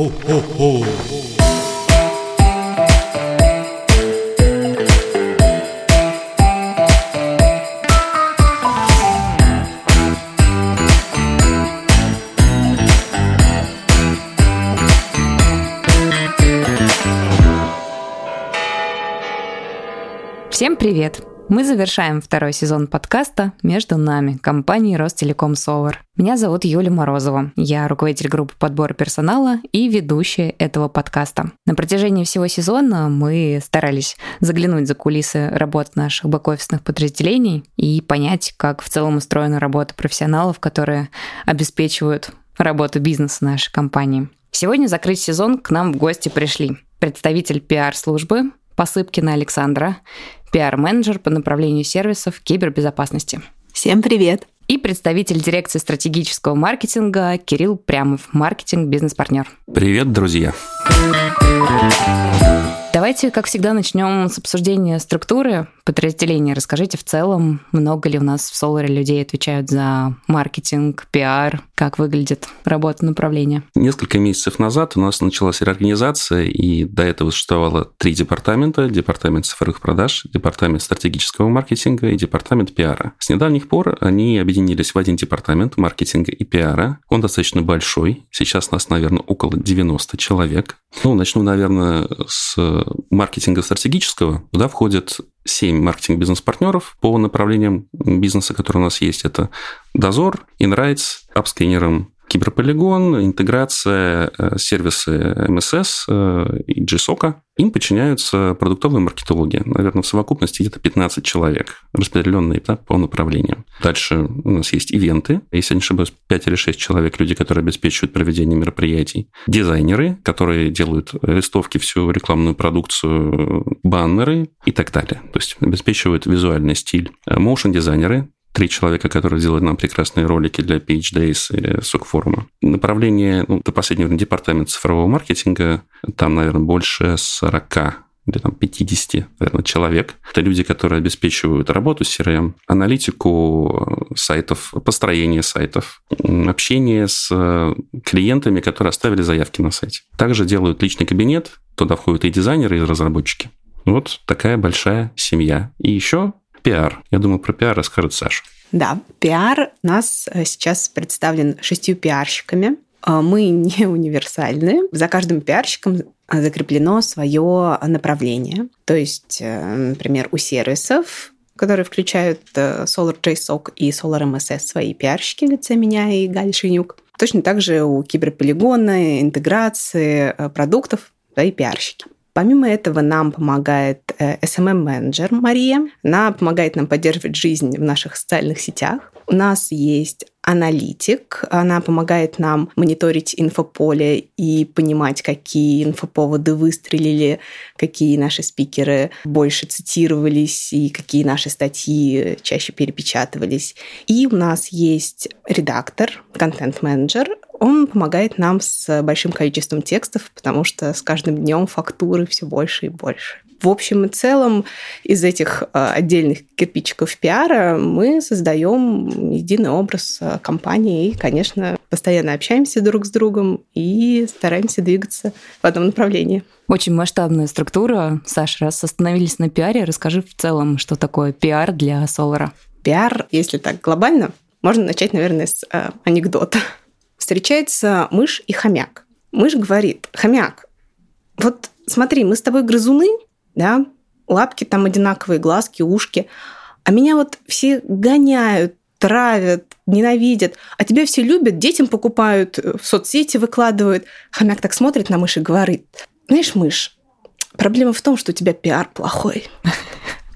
Ho-ho-ho! Всем привет! Мы завершаем второй сезон подкаста «Между нами» компании Ростелеком Солар. Меня зовут Юлия Морозова. Я руководитель группы подбора персонала и ведущая этого подкаста. На протяжении всего сезона мы старались заглянуть за кулисы работ наших бэк-офисных подразделений и понять, как в целом устроена работа профессионалов, которые обеспечивают работу бизнеса нашей компании. Сегодня закрыть сезон к нам в гости пришли представитель пиар-службы Посыпкина Александра, пиар-менеджер по направлению сервисов кибербезопасности. Всем привет! И представитель дирекции стратегического маркетинга Кирилл Прямов, маркетинг-бизнес-партнер. Привет, друзья! Давайте, как всегда, начнем с обсуждения структуры подразделения. Расскажите в целом, много ли у нас в Solar людей отвечают за маркетинг, пиар, как выглядит работа направления? Несколько месяцев назад у нас началась реорганизация, и до этого существовало три департамента. Департамент цифровых продаж, департамент стратегического маркетинга и департамент пиара. С недавних пор они объединились в один департамент маркетинга и пиара. Он достаточно большой. Сейчас нас, наверное, около 90 человек. Ну, начну, наверное, с маркетинга стратегического. Туда входят 7 маркетинг-бизнес-партнеров по направлениям бизнеса, которые у нас есть. Это Дозор, Inrights, апскейнером Киберполигон, интеграция, э, сервисы МСС э, и GSOC. Им подчиняются продуктовые маркетологи. Наверное, в совокупности где-то 15 человек, распределенные да, по направлениям. Дальше у нас есть ивенты. Если я не ошибаюсь, 5 или 6 человек, люди, которые обеспечивают проведение мероприятий. Дизайнеры, которые делают листовки, всю рекламную продукцию, баннеры и так далее. То есть обеспечивают визуальный стиль. Моушен-дизайнеры, три человека, которые делают нам прекрасные ролики для PH Days и СОК-форума. Направление, ну, до последнего департамент цифрового маркетинга, там, наверное, больше 40 или там 50, наверное, человек. Это люди, которые обеспечивают работу с CRM, аналитику сайтов, построение сайтов, общение с клиентами, которые оставили заявки на сайте. Также делают личный кабинет, туда входят и дизайнеры, и разработчики. Вот такая большая семья. И еще Пиар. Я думаю, про пиар расскажет Саша. Да, пиар у нас э, сейчас представлен шестью пиарщиками. Э, мы не универсальны. За каждым пиарщиком закреплено свое направление. То есть, э, например, у сервисов которые включают Solar JSOC и Solar MSS, свои пиарщики, лица меня и Галь Шинюк. Точно так же у киберполигона, интеграции продуктов свои пиарщики. Помимо этого нам помогает SMM-менеджер Мария. Она помогает нам поддерживать жизнь в наших социальных сетях. У нас есть аналитик. Она помогает нам мониторить инфополе и понимать, какие инфоповоды выстрелили, какие наши спикеры больше цитировались и какие наши статьи чаще перепечатывались. И у нас есть редактор, контент-менеджер. Он помогает нам с большим количеством текстов, потому что с каждым днем фактуры все больше и больше в общем и целом из этих э, отдельных кирпичиков пиара мы создаем единый образ э, компании и, конечно, постоянно общаемся друг с другом и стараемся двигаться в одном направлении. Очень масштабная структура. Саша, раз остановились на пиаре, расскажи в целом, что такое пиар для Солара. Пиар, если так глобально, можно начать, наверное, с э, анекдота. Встречается мышь и хомяк. Мышь говорит, хомяк, вот смотри, мы с тобой грызуны, да, лапки там одинаковые, глазки, ушки. А меня вот все гоняют, травят, ненавидят, а тебя все любят, детям покупают, в соцсети выкладывают. Хомяк так смотрит на мышь и говорит, знаешь, мышь, проблема в том, что у тебя пиар плохой.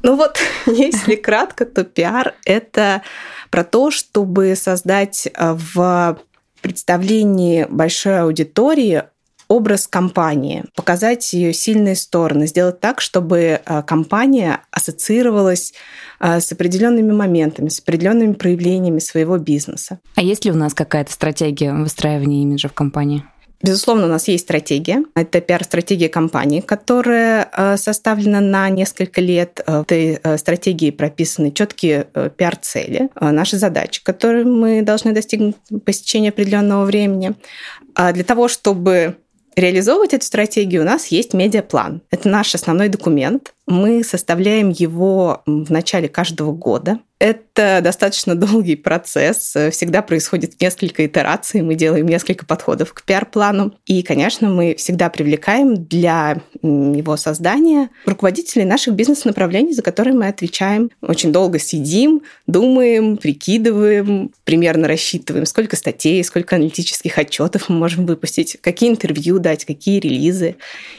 Ну вот, если кратко, то пиар – это про то, чтобы создать э, в представлении большой аудитории образ компании, показать ее сильные стороны, сделать так, чтобы э, компания ассоциировалась э, с определенными моментами, с определенными проявлениями своего бизнеса. А есть ли у нас какая-то стратегия выстраивания имиджа в компании? Безусловно, у нас есть стратегия. Это пиар-стратегия компании, которая э, составлена на несколько лет. В этой стратегии прописаны четкие пиар-цели, наши задачи, которые мы должны достигнуть по истечении определенного времени. А для того, чтобы реализовывать эту стратегию у нас есть медиаплан. Это наш основной документ. Мы составляем его в начале каждого года. Это достаточно долгий процесс. Всегда происходит несколько итераций. Мы делаем несколько подходов к пиар-плану. И, конечно, мы всегда привлекаем для его создания руководителей наших бизнес-направлений, за которые мы отвечаем. Очень долго сидим, думаем, прикидываем, примерно рассчитываем, сколько статей, сколько аналитических отчетов мы можем выпустить, какие интервью дать, какие релизы.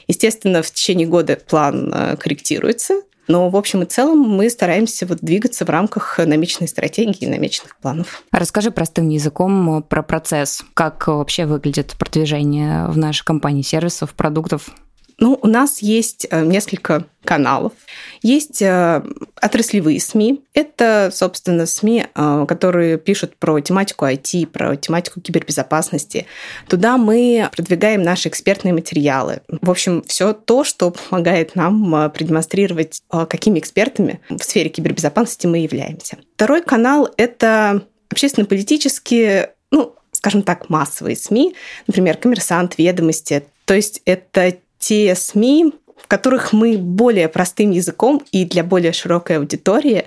Естественно, в течение года план э, корректируется, но в общем и целом мы стараемся вот двигаться в рамках намеченной стратегии, намеченных планов. Расскажи простым языком про процесс. Как вообще выглядит продвижение в нашей компании сервисов, продуктов? Ну, у нас есть э, несколько каналов. Есть э, отраслевые СМИ. Это, собственно, СМИ, э, которые пишут про тематику IT, про тематику кибербезопасности. Туда мы продвигаем наши экспертные материалы. В общем, все то, что помогает нам продемонстрировать, какими экспертами в сфере кибербезопасности мы являемся. Второй канал – это общественно-политические, ну, скажем так, массовые СМИ, например, «Коммерсант», «Ведомости». То есть это те СМИ, в которых мы более простым языком и для более широкой аудитории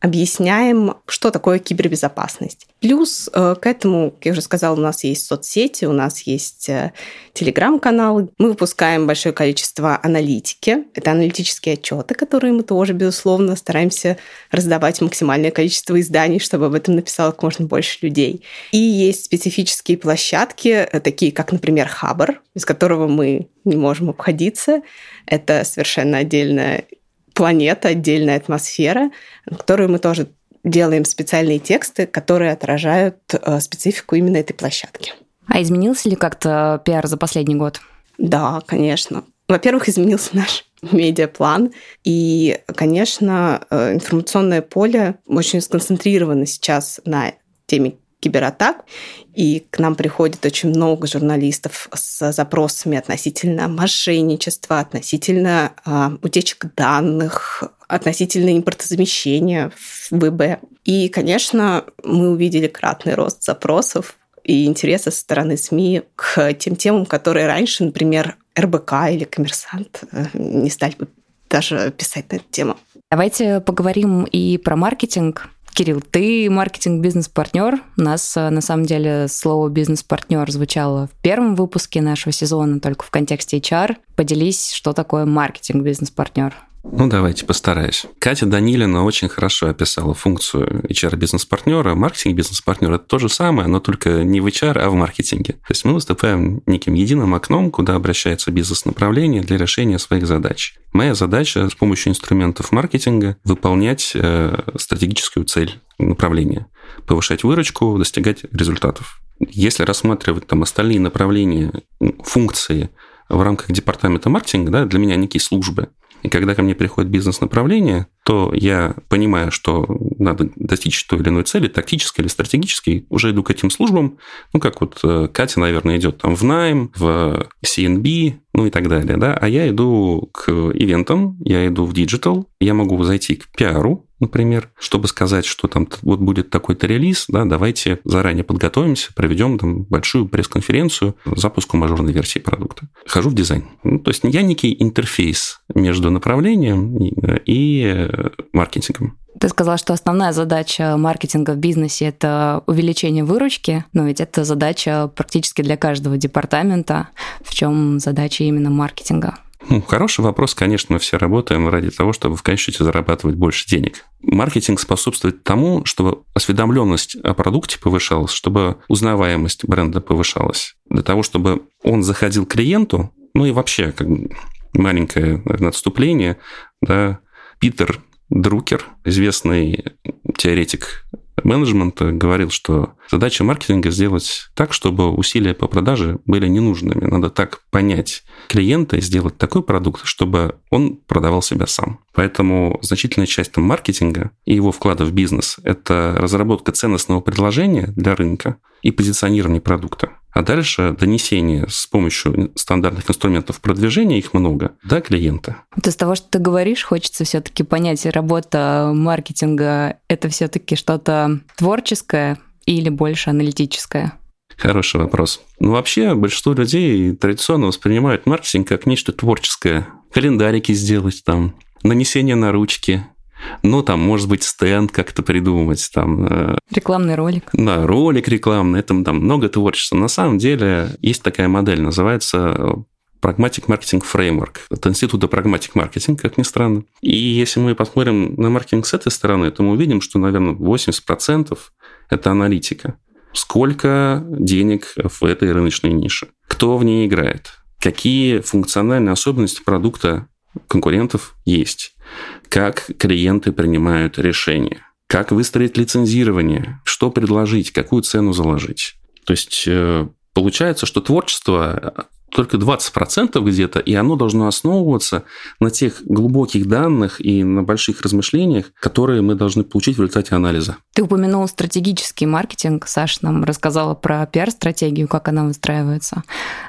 объясняем, что такое кибербезопасность. Плюс э, к этому, как я уже сказала, у нас есть соцсети, у нас есть э, телеграм-каналы. Мы выпускаем большое количество аналитики. Это аналитические отчеты, которые мы тоже, безусловно, стараемся раздавать максимальное количество изданий, чтобы об этом написало как можно больше людей. И есть специфические площадки, э, такие как, например, Хабр, без которого мы не можем обходиться. Это совершенно отдельная планета, отдельная атмосфера, которую мы тоже делаем специальные тексты, которые отражают э, специфику именно этой площадки. А изменился ли как-то пиар за последний год? Да, конечно. Во-первых, изменился наш медиаплан. И, конечно, э, информационное поле очень сконцентрировано сейчас на теме кибератак, и к нам приходит очень много журналистов с запросами относительно мошенничества, относительно э, утечек данных, относительно импортозамещения в ВБ. И, конечно, мы увидели кратный рост запросов и интереса со стороны СМИ к тем темам, которые раньше, например, РБК или Коммерсант э, не стали бы даже писать на эту тему. Давайте поговорим и про маркетинг. Кирилл, ты маркетинг-бизнес-партнер. У нас, э, на самом деле, слово «бизнес-партнер» звучало в первом выпуске нашего сезона, только в контексте HR. Поделись, что такое маркетинг-бизнес-партнер. Ну, давайте постараюсь. Катя Данилина очень хорошо описала функцию HR-бизнес-партнера. Маркетинг-бизнес-партнер – это то же самое, но только не в HR, а в маркетинге. То есть мы выступаем неким единым окном, куда обращается бизнес-направление для решения своих задач. Моя задача с помощью инструментов маркетинга выполнять э, стратегическую цель направления, повышать выручку, достигать результатов. Если рассматривать там остальные направления, функции в рамках департамента маркетинга, да, для меня некие службы. И когда ко мне приходит бизнес-направление, то я понимаю, что надо достичь той или иной цели, тактической или стратегической, уже иду к этим службам, ну, как вот э, Катя, наверное, идет там в найм, в C&B, ну и так далее, да, а я иду к ивентам, я иду в digital, я могу зайти к пиару, например, чтобы сказать, что там вот будет такой-то релиз, да, давайте заранее подготовимся, проведем там большую пресс-конференцию запуску мажорной версии продукта. Хожу в дизайн. Ну, то есть я некий интерфейс между направлением и, и маркетингом. Ты сказала, что основная задача маркетинга в бизнесе – это увеличение выручки, но ведь это задача практически для каждого департамента. В чем задача именно маркетинга? Ну, хороший вопрос, конечно, мы все работаем ради того, чтобы в конечном счете зарабатывать больше денег. Маркетинг способствует тому, чтобы осведомленность о продукте повышалась, чтобы узнаваемость бренда повышалась, для того, чтобы он заходил к клиенту, ну и вообще, как маленькое наверное, отступление, да, Питер Друкер, известный теоретик менеджмента, говорил, что задача маркетинга сделать так, чтобы усилия по продаже были ненужными. Надо так понять клиента и сделать такой продукт, чтобы он продавал себя сам. Поэтому значительная часть там, маркетинга и его вклада в бизнес – это разработка ценностного предложения для рынка и позиционирование продукта. А дальше донесение с помощью стандартных инструментов продвижения, их много, до клиента. Вот из того, что ты говоришь, хочется все-таки понять, работа маркетинга – это все-таки что-то творческое или больше аналитическое? Хороший вопрос. Ну, вообще, большинство людей традиционно воспринимают маркетинг как нечто творческое. Календарики сделать там, нанесение на ручки, ну, там, может быть, стенд как-то придумать. Там, э, рекламный ролик. Да, ролик рекламный. Это там много творчества. На самом деле есть такая модель, называется Pragmatic Marketing Framework от Института Pragmatic Marketing, как ни странно. И если мы посмотрим на маркетинг с этой стороны, то мы увидим, что, наверное, 80% это аналитика. Сколько денег в этой рыночной нише? Кто в ней играет? Какие функциональные особенности продукта конкурентов есть? Как клиенты принимают решения? Как выстроить лицензирование? Что предложить? Какую цену заложить? То есть э, получается, что творчество только 20% где-то, и оно должно основываться на тех глубоких данных и на больших размышлениях, которые мы должны получить в результате анализа. Ты упомянул стратегический маркетинг. Саша нам рассказала про пиар-стратегию, как она выстраивается.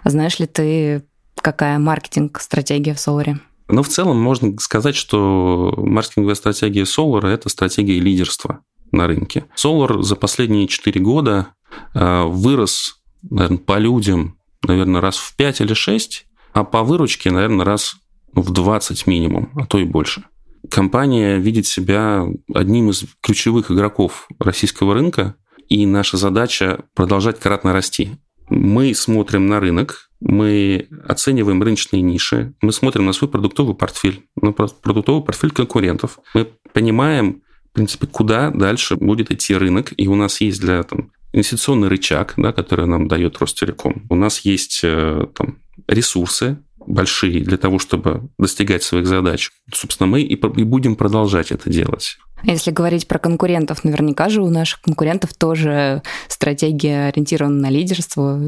Знаешь ли ты, какая маркетинг-стратегия в Соларе? Ну, в целом можно сказать, что маркетинговая стратегия Solar – это стратегия лидерства на рынке. Solar за последние 4 года э, вырос наверное, по людям наверное, раз в 5 или 6, а по выручке, наверное, раз в 20 минимум, а то и больше. Компания видит себя одним из ключевых игроков российского рынка, и наша задача продолжать кратно расти. Мы смотрим на рынок, мы оцениваем рыночные ниши, мы смотрим на свой продуктовый портфель, на продуктовый портфель конкурентов. Мы понимаем, в принципе, куда дальше будет идти рынок, и у нас есть для там, инвестиционный рычаг, да, который нам дает Ростелеком. У нас есть э, там, ресурсы большие для того, чтобы достигать своих задач. Собственно, мы и, и будем продолжать это делать. Если говорить про конкурентов, наверняка же у наших конкурентов тоже стратегия ориентирована на лидерство,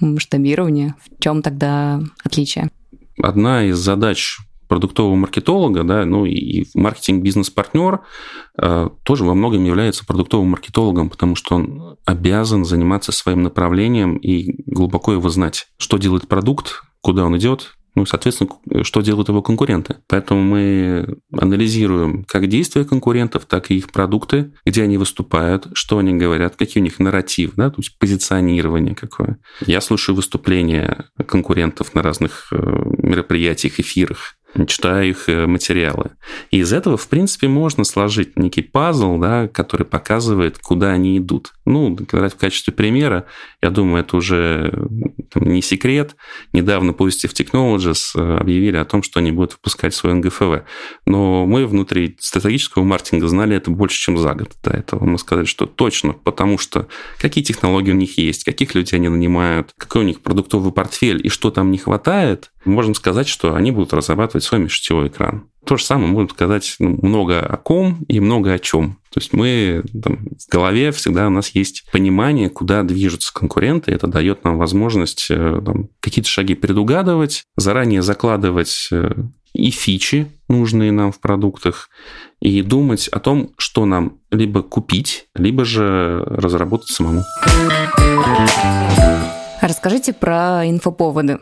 масштабирование. В чем тогда отличие? Одна из задач продуктового маркетолога, да, ну и маркетинг-бизнес-партнер э, тоже во многом является продуктовым маркетологом, потому что он обязан заниматься своим направлением и глубоко его знать, что делает продукт, куда он идет, ну, соответственно, что делают его конкуренты. Поэтому мы анализируем как действия конкурентов, так и их продукты, где они выступают, что они говорят, какие у них нарратив, да, то есть позиционирование какое. Я слушаю выступления конкурентов на разных э, мероприятиях, эфирах, читаю их э, материалы. И из этого, в принципе, можно сложить некий пазл, да, который показывает, куда они идут. Ну, в качестве примера, я думаю, это уже там, не секрет. Недавно Positive Technologies э, объявили о том, что они будут выпускать свой НГФВ. Но мы внутри стратегического маркетинга знали это больше, чем за год до этого. Мы сказали, что точно, потому что какие технологии у них есть, каких людей они нанимают, какой у них продуктовый портфель и что там не хватает, можем сказать, что они будут разрабатывать свой межсетевой экран. То же самое можно сказать ну, много о ком и много о чем. То есть мы там, в голове всегда у нас есть понимание, куда движутся конкуренты. Это дает нам возможность э, там, какие-то шаги предугадывать, заранее закладывать э, и фичи, нужные нам в продуктах, и думать о том, что нам либо купить, либо же разработать самому. Расскажите про инфоповоды.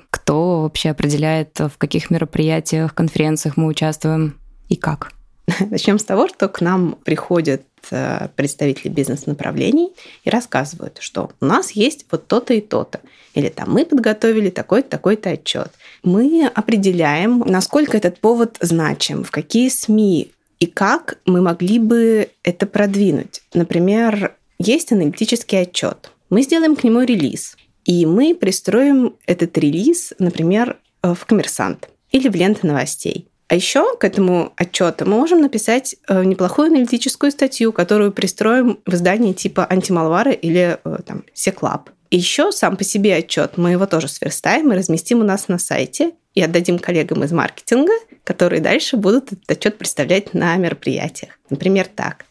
Вообще определяет, в каких мероприятиях, конференциях мы участвуем и как? Начнем с того, что к нам приходят э, представители бизнес-направлений и рассказывают, что у нас есть вот то-то и то-то. Или там мы подготовили такой-то, такой-то отчет. Мы определяем, насколько этот повод значим, в какие СМИ и как мы могли бы это продвинуть. Например, есть аналитический отчет. Мы сделаем к нему релиз. И мы пристроим этот релиз, например, э, в коммерсант или в ленты новостей. А еще к этому отчету мы можем написать э, неплохую аналитическую статью, которую пристроим в издании типа антималвара или э, там Секлаб. И еще сам по себе отчет мы его тоже сверстаем и разместим у нас на сайте и отдадим коллегам из маркетинга, которые дальше будут этот отчет представлять на мероприятиях. Например, так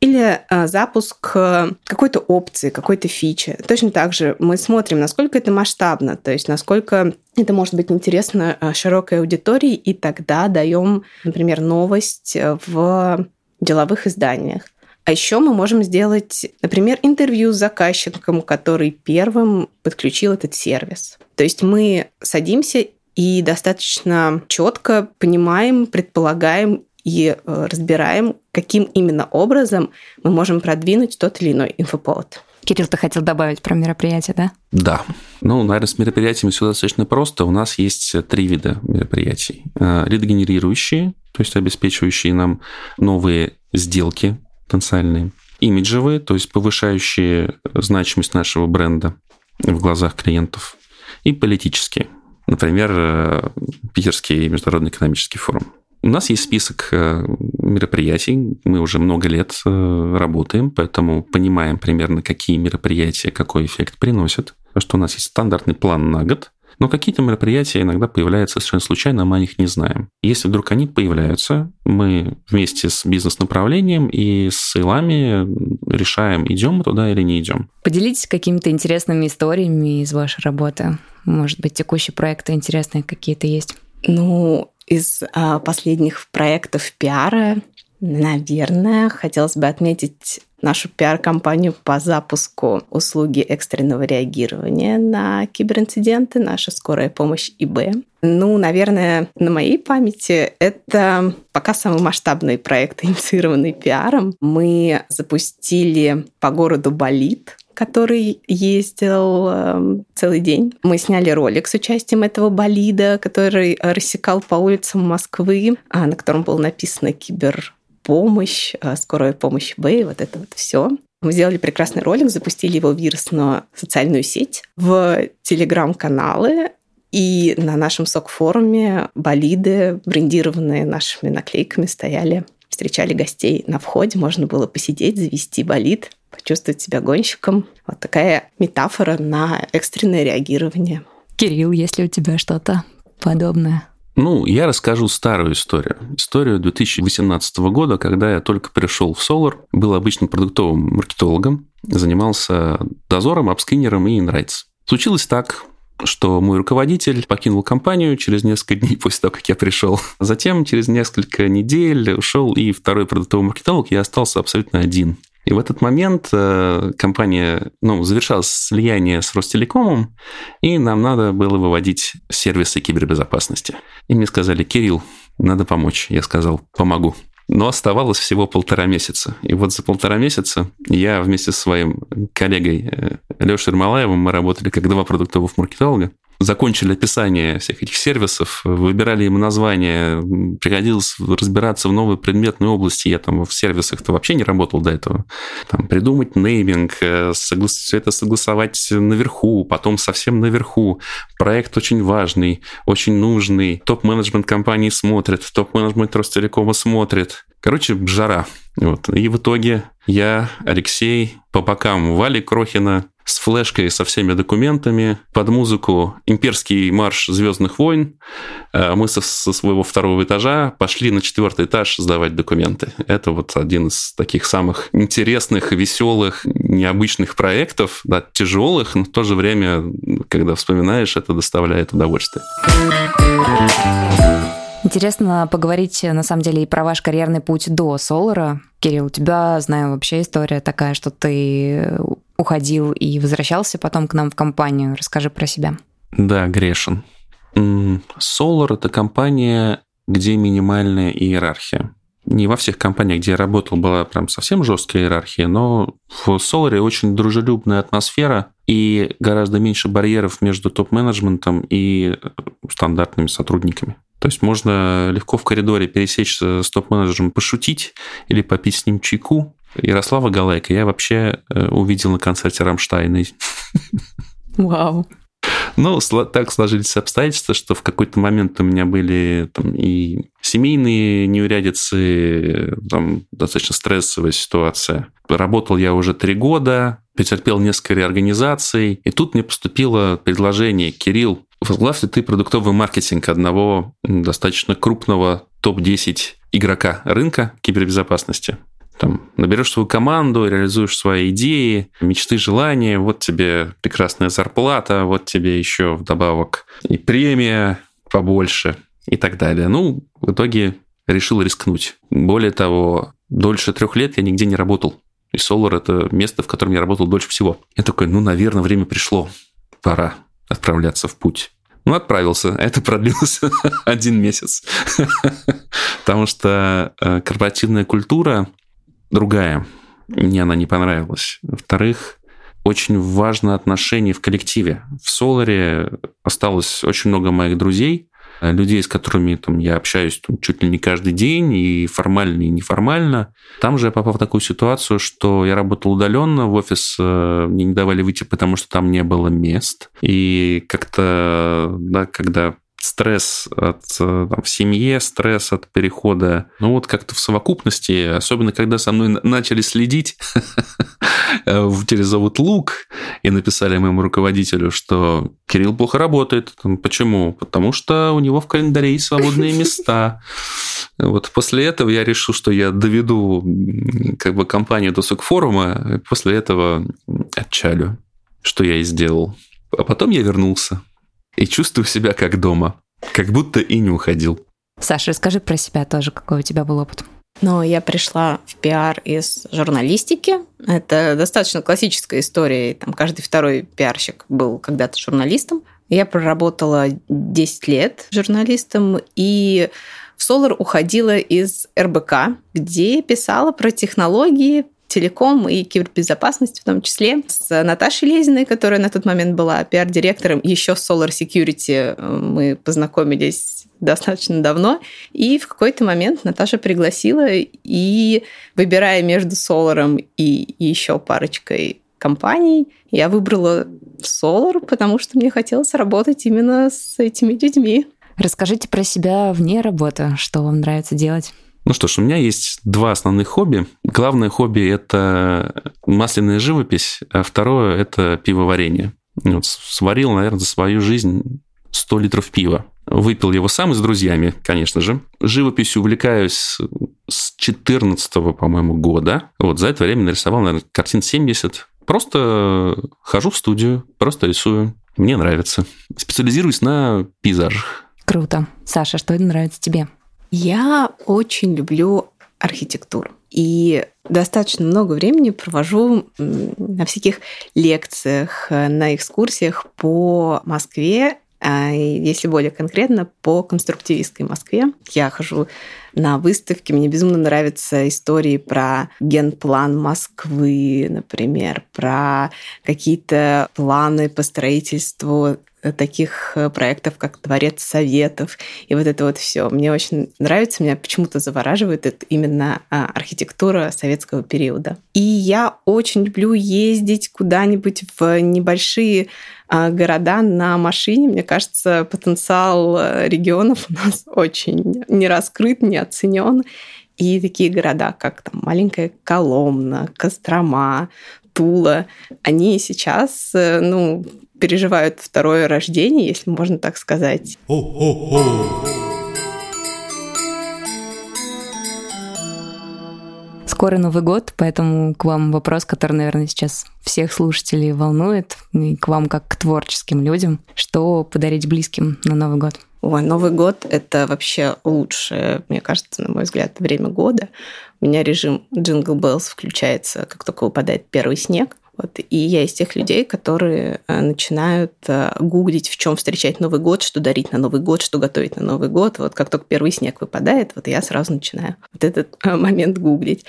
или а, запуск э, какой-то опции, какой-то фичи. Точно так же мы смотрим, насколько это масштабно, то есть насколько это может быть интересно а, широкой аудитории, и тогда даем, например, новость э, в деловых изданиях. А еще мы можем сделать, например, интервью с заказчиком, который первым подключил этот сервис. То есть мы садимся и достаточно четко понимаем, предполагаем и э, разбираем, каким именно образом мы можем продвинуть тот или иной инфоповод. Кирилл, ты хотел добавить про мероприятие, да? Да. Ну, наверное, с мероприятиями все достаточно просто. У нас есть три вида мероприятий. Э, лидогенерирующие, то есть обеспечивающие нам новые сделки потенциальные. Имиджевые, то есть повышающие значимость нашего бренда в глазах клиентов. И политические. Например, э, Питерский международный экономический форум. У нас есть список э, мероприятий, мы уже много лет э, работаем, поэтому понимаем примерно, какие мероприятия какой эффект приносят. Что у нас есть стандартный план на год, но какие-то мероприятия иногда появляются совершенно случайно, мы о них не знаем. Если вдруг они появляются, мы вместе с бизнес-направлением и с сейлами решаем, идем мы туда или не идем. Поделитесь какими-то интересными историями из вашей работы. Может быть, текущие проекты интересные какие-то есть? Ну, из а, последних проектов пиара, наверное, хотелось бы отметить нашу пиар-компанию по запуску услуги экстренного реагирования на киберинциденты, наша скорая помощь ИБ. Ну, наверное, на моей памяти это пока самый масштабный проект, инициированный пиаром. Мы запустили по городу Болит который ездил э, целый день. Мы сняли ролик с участием этого болида, который рассекал по улицам Москвы, а, на котором было написано «Киберпомощь», э, «Скорая помощь Б», вот это вот все. Мы сделали прекрасный ролик, запустили его в вирусную социальную сеть, в телеграм-каналы, и на нашем СОК-форуме болиды, брендированные нашими наклейками, стояли встречали гостей на входе, можно было посидеть, завести болид, почувствовать себя гонщиком. Вот такая метафора на экстренное реагирование. Кирилл, есть ли у тебя что-то подобное? Ну, я расскажу старую историю. Историю 2018 года, когда я только пришел в Solar, был обычным продуктовым маркетологом, занимался дозором, апскинером и инрайтс. Случилось так, что мой руководитель покинул компанию через несколько дней после того, как я пришел. Затем через несколько недель ушел и второй продуктовый маркетолог, я остался абсолютно один. И в этот момент э, компания ну, завершала слияние с Ростелекомом, и нам надо было выводить сервисы кибербезопасности. И мне сказали, Кирилл, надо помочь. Я сказал, помогу. Но оставалось всего полтора месяца. И вот за полтора месяца я вместе со своим коллегой э, Лешей Ермолаевым, мы работали как два продуктовых маркетолога, закончили описание всех этих сервисов, выбирали им название, приходилось разбираться в новой предметной области. Я там в сервисах-то вообще не работал до этого. Там придумать нейминг, э, соглас... все это согласовать наверху, потом совсем наверху. Проект очень важный, очень нужный. Топ-менеджмент компании смотрит, топ-менеджмент Ростелекома смотрит. Короче, жара. Вот. И в итоге я, Алексей, по бокам Вали Крохина, с флешкой со всеми документами, под музыку «Имперский марш Звездных войн». Э, мы со, своего второго этажа пошли на четвертый этаж сдавать документы. Это вот один из таких самых интересных, веселых, необычных проектов, да, тяжелых, но в то же время, когда вспоминаешь, это доставляет удовольствие. Интересно поговорить, на самом деле, и про ваш карьерный путь до Солара. Кирилл, у тебя, знаю, вообще история такая, что ты уходил и возвращался потом к нам в компанию. Расскажи про себя. Да, грешен. Solar – это компания, где минимальная иерархия. Не во всех компаниях, где я работал, была прям совсем жесткая иерархия, но в Solar очень дружелюбная атмосфера и гораздо меньше барьеров между топ-менеджментом и стандартными сотрудниками. То есть можно легко в коридоре пересечься с топ-менеджером, пошутить или попить с ним чайку. Ярослава Галайка я вообще э, увидел на концерте Рамштайна. Вау. Ну, так сложились обстоятельства, что в какой-то момент у меня были там, и семейные неурядицы, там достаточно стрессовая ситуация. Работал я уже три года, претерпел несколько реорганизаций, и тут мне поступило предложение, Кирилл, возглавь ты продуктовый маркетинг одного достаточно крупного топ-10 игрока рынка кибербезопасности? Там, наберешь свою команду, реализуешь свои идеи, мечты, желания, вот тебе прекрасная зарплата, вот тебе еще вдобавок и премия побольше и так далее. Ну, в итоге решил рискнуть. Более того, дольше трех лет я нигде не работал. И Solar – это место, в котором я работал дольше всего. Я такой, ну, наверное, время пришло. Пора отправляться в путь. Ну, отправился. Это продлилось один месяц. Потому что э, корпоративная культура другая. Мне она не понравилась. Во-вторых, очень важно отношение в коллективе. В Соларе осталось очень много моих друзей, людей, с которыми там, я общаюсь там, чуть ли не каждый день, и формально, и неформально. Там же я попал в такую ситуацию, что я работал удаленно, в офис э, мне не давали выйти, потому что там не было мест. И как-то, да, когда стресс от э, там, в семье, стресс от перехода. Ну вот как-то в совокупности, особенно когда со мной начали следить через Outlook и написали моему руководителю, что Кирилл плохо работает. Почему? Потому что у него в календаре есть свободные места. Вот после этого я решил, что я доведу как бы компанию до форума, и после этого отчалю, что я и сделал. А потом я вернулся и чувствую себя как дома, как будто и не уходил. Саша, расскажи про себя тоже, какой у тебя был опыт. Но я пришла в пиар из журналистики. Это достаточно классическая история. Там каждый второй пиарщик был когда-то журналистом. Я проработала 10 лет журналистом и в Solar уходила из РБК, где писала про технологии, телеком и кибербезопасность в том числе, с Наташей Лезиной, которая на тот момент была пиар-директором еще Solar Security. Мы познакомились достаточно давно. И в какой-то момент Наташа пригласила, и выбирая между Solar и еще парочкой компаний, я выбрала Solar, потому что мне хотелось работать именно с этими людьми. Расскажите про себя вне работы, что вам нравится делать. Ну что ж, у меня есть два основных хобби. Главное хобби – это масляная живопись, а второе – это пивоварение. Вот сварил, наверное, за свою жизнь 100 литров пива. Выпил его сам и с друзьями, конечно же. Живописью увлекаюсь с 14 по-моему, года. Вот за это время нарисовал, наверное, картин 70. Просто хожу в студию, просто рисую. Мне нравится. Специализируюсь на пейзажах. Круто. Саша, что нравится тебе? Я очень люблю архитектуру. И достаточно много времени провожу на всяких лекциях, на экскурсиях по Москве, а если более конкретно, по конструктивистской Москве. Я хожу на выставки, мне безумно нравятся истории про генплан Москвы, например, про какие-то планы по строительству Э, таких э, проектов, как Дворец Советов, и вот это вот все. Мне очень нравится, меня почему-то завораживает это именно а, архитектура советского периода. И я очень люблю ездить куда-нибудь в небольшие а, города на машине. Мне кажется, потенциал э, регионов у нас очень не раскрыт, не оценен. И такие города, как там маленькая Коломна, Кострома, Тула, они сейчас, ну, переживают второе рождение, если можно так сказать. Скоро Новый год, поэтому к вам вопрос, который, наверное, сейчас всех слушателей волнует, и к вам как к творческим людям. Что подарить близким на Новый год? Ой, Новый год – это вообще лучшее, мне кажется, на мой взгляд, время года. У меня режим Jingle Bells включается, как только выпадает первый снег – вот. И я из тех людей, которые э, начинают э, гуглить, в чем встречать Новый год, что дарить на Новый год, что готовить на Новый год. Вот как только первый снег выпадает, вот я сразу начинаю вот этот э, момент гуглить.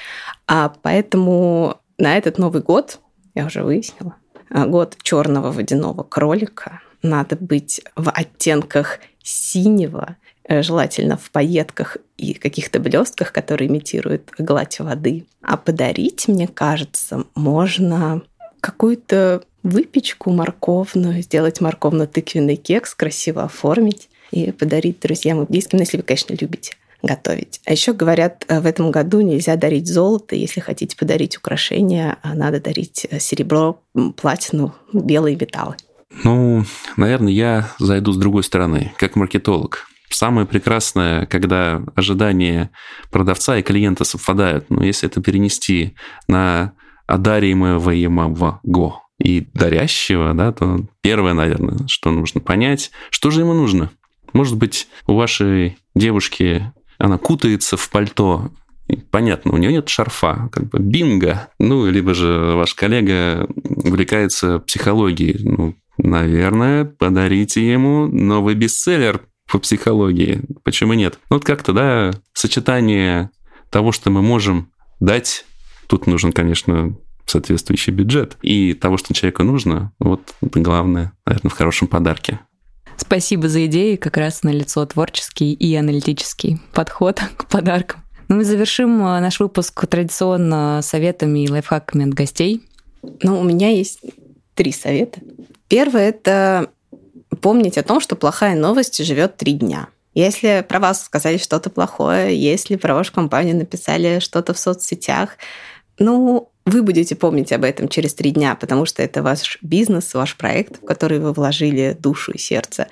А поэтому на этот Новый год, я уже выяснила, год черного водяного кролика, надо быть в оттенках синего, желательно в пайетках и каких-то блестках, которые имитируют гладь воды. А подарить, мне кажется, можно какую-то выпечку морковную, сделать морковно-тыквенный кекс, красиво оформить и подарить друзьям и близким, если вы, конечно, любите готовить. А еще говорят, э, в этом году нельзя дарить золото. Если хотите подарить украшения, а надо дарить э, серебро, платину, белые металлы. Ну, наверное, я зайду с другой стороны, как маркетолог. Самое прекрасное, когда ожидания продавца и клиента совпадают. Но если это перенести на одариваемого го и дарящего, да, то первое, наверное, что нужно понять, что же ему нужно. Может быть, у вашей девушки она кутается в пальто, понятно, у нее нет шарфа, как бы бинго. Ну, либо же ваш коллега увлекается психологией. Ну, наверное, подарите ему новый бестселлер по психологии. Почему нет? Ну, вот как-то, да, сочетание того, что мы можем дать, тут нужен, конечно, соответствующий бюджет. И того, что человеку нужно, вот это главное, наверное, в хорошем подарке. Спасибо за идеи, как раз на лицо творческий и аналитический подход к подаркам. Ну мы завершим э, наш выпуск традиционно советами и лайфхаками от гостей. Ну, у меня есть три совета. Первое – это помнить о том, что плохая новость живет три дня. Если про вас сказали что-то плохое, если про вашу компанию написали что-то в соцсетях, ну, вы будете помнить об этом через три дня, потому что это ваш бизнес, ваш проект, в который вы вложили душу и сердце.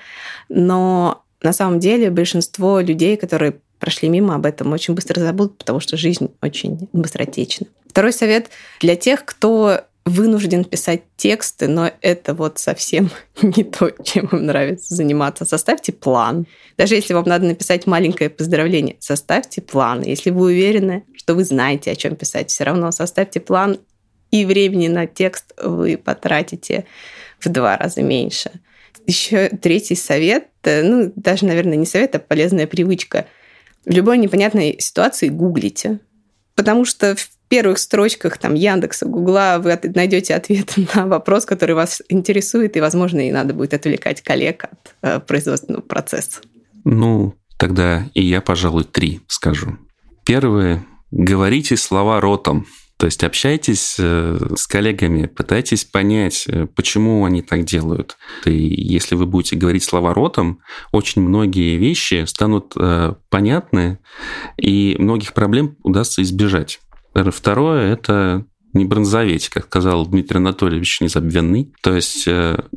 Но на самом деле большинство людей, которые прошли мимо, об этом очень быстро забудут, потому что жизнь очень быстротечна. Второй совет для тех, кто вынужден писать тексты, но это вот совсем не то, чем вам нравится заниматься. Составьте план. Даже если вам надо написать маленькое поздравление, составьте план. Если вы уверены, что вы знаете, о чем писать, все равно составьте план, и времени на текст вы потратите в два раза меньше. Еще третий совет, э, ну, даже, наверное, не совет, а полезная привычка. В любой непонятной ситуации гуглите. Потому что первых строчках там Яндекса, Гугла вы найдете ответ на вопрос, который вас интересует, и, возможно, и надо будет отвлекать коллег от э, производственного процесса. Ну, тогда и я, пожалуй, три скажу. Первое. Говорите слова ротом. То есть общайтесь э, с коллегами, пытайтесь понять, э, почему они так делают. И если вы будете говорить слова ротом, очень многие вещи станут э, понятны, и многих проблем удастся избежать. Второе – это не бронзоветь, как сказал Дмитрий Анатольевич Незабвенный. То есть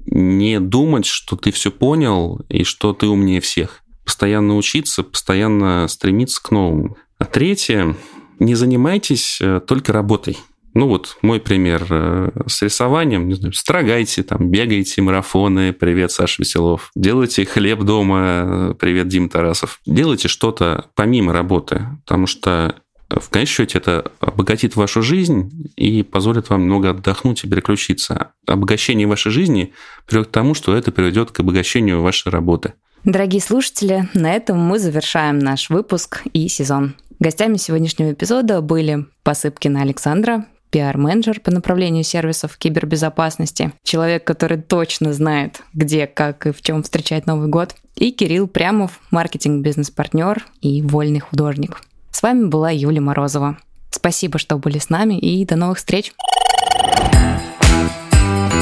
не думать, что ты все понял и что ты умнее всех. Постоянно учиться, постоянно стремиться к новому. А третье не занимайтесь э, только работой. Ну вот мой пример э, с рисованием, не знаю, строгайте, там, бегайте марафоны, привет, Саша Веселов, делайте хлеб дома, привет, Дим Тарасов. Делайте что-то помимо работы, потому что в конечном счете это обогатит вашу жизнь и позволит вам много отдохнуть и переключиться. Обогащение вашей жизни приведет к тому, что это приведет к обогащению вашей работы. Дорогие слушатели, на этом мы завершаем наш выпуск и сезон. Гостями сегодняшнего эпизода были Посыпкина Александра, пиар-менеджер по направлению сервисов кибербезопасности, человек, который точно знает, где, как и в чем встречать Новый год, и Кирилл Прямов, маркетинг-бизнес-партнер и вольный художник. С вами была Юлия Морозова. Спасибо, что были с нами, и до новых встреч! thank you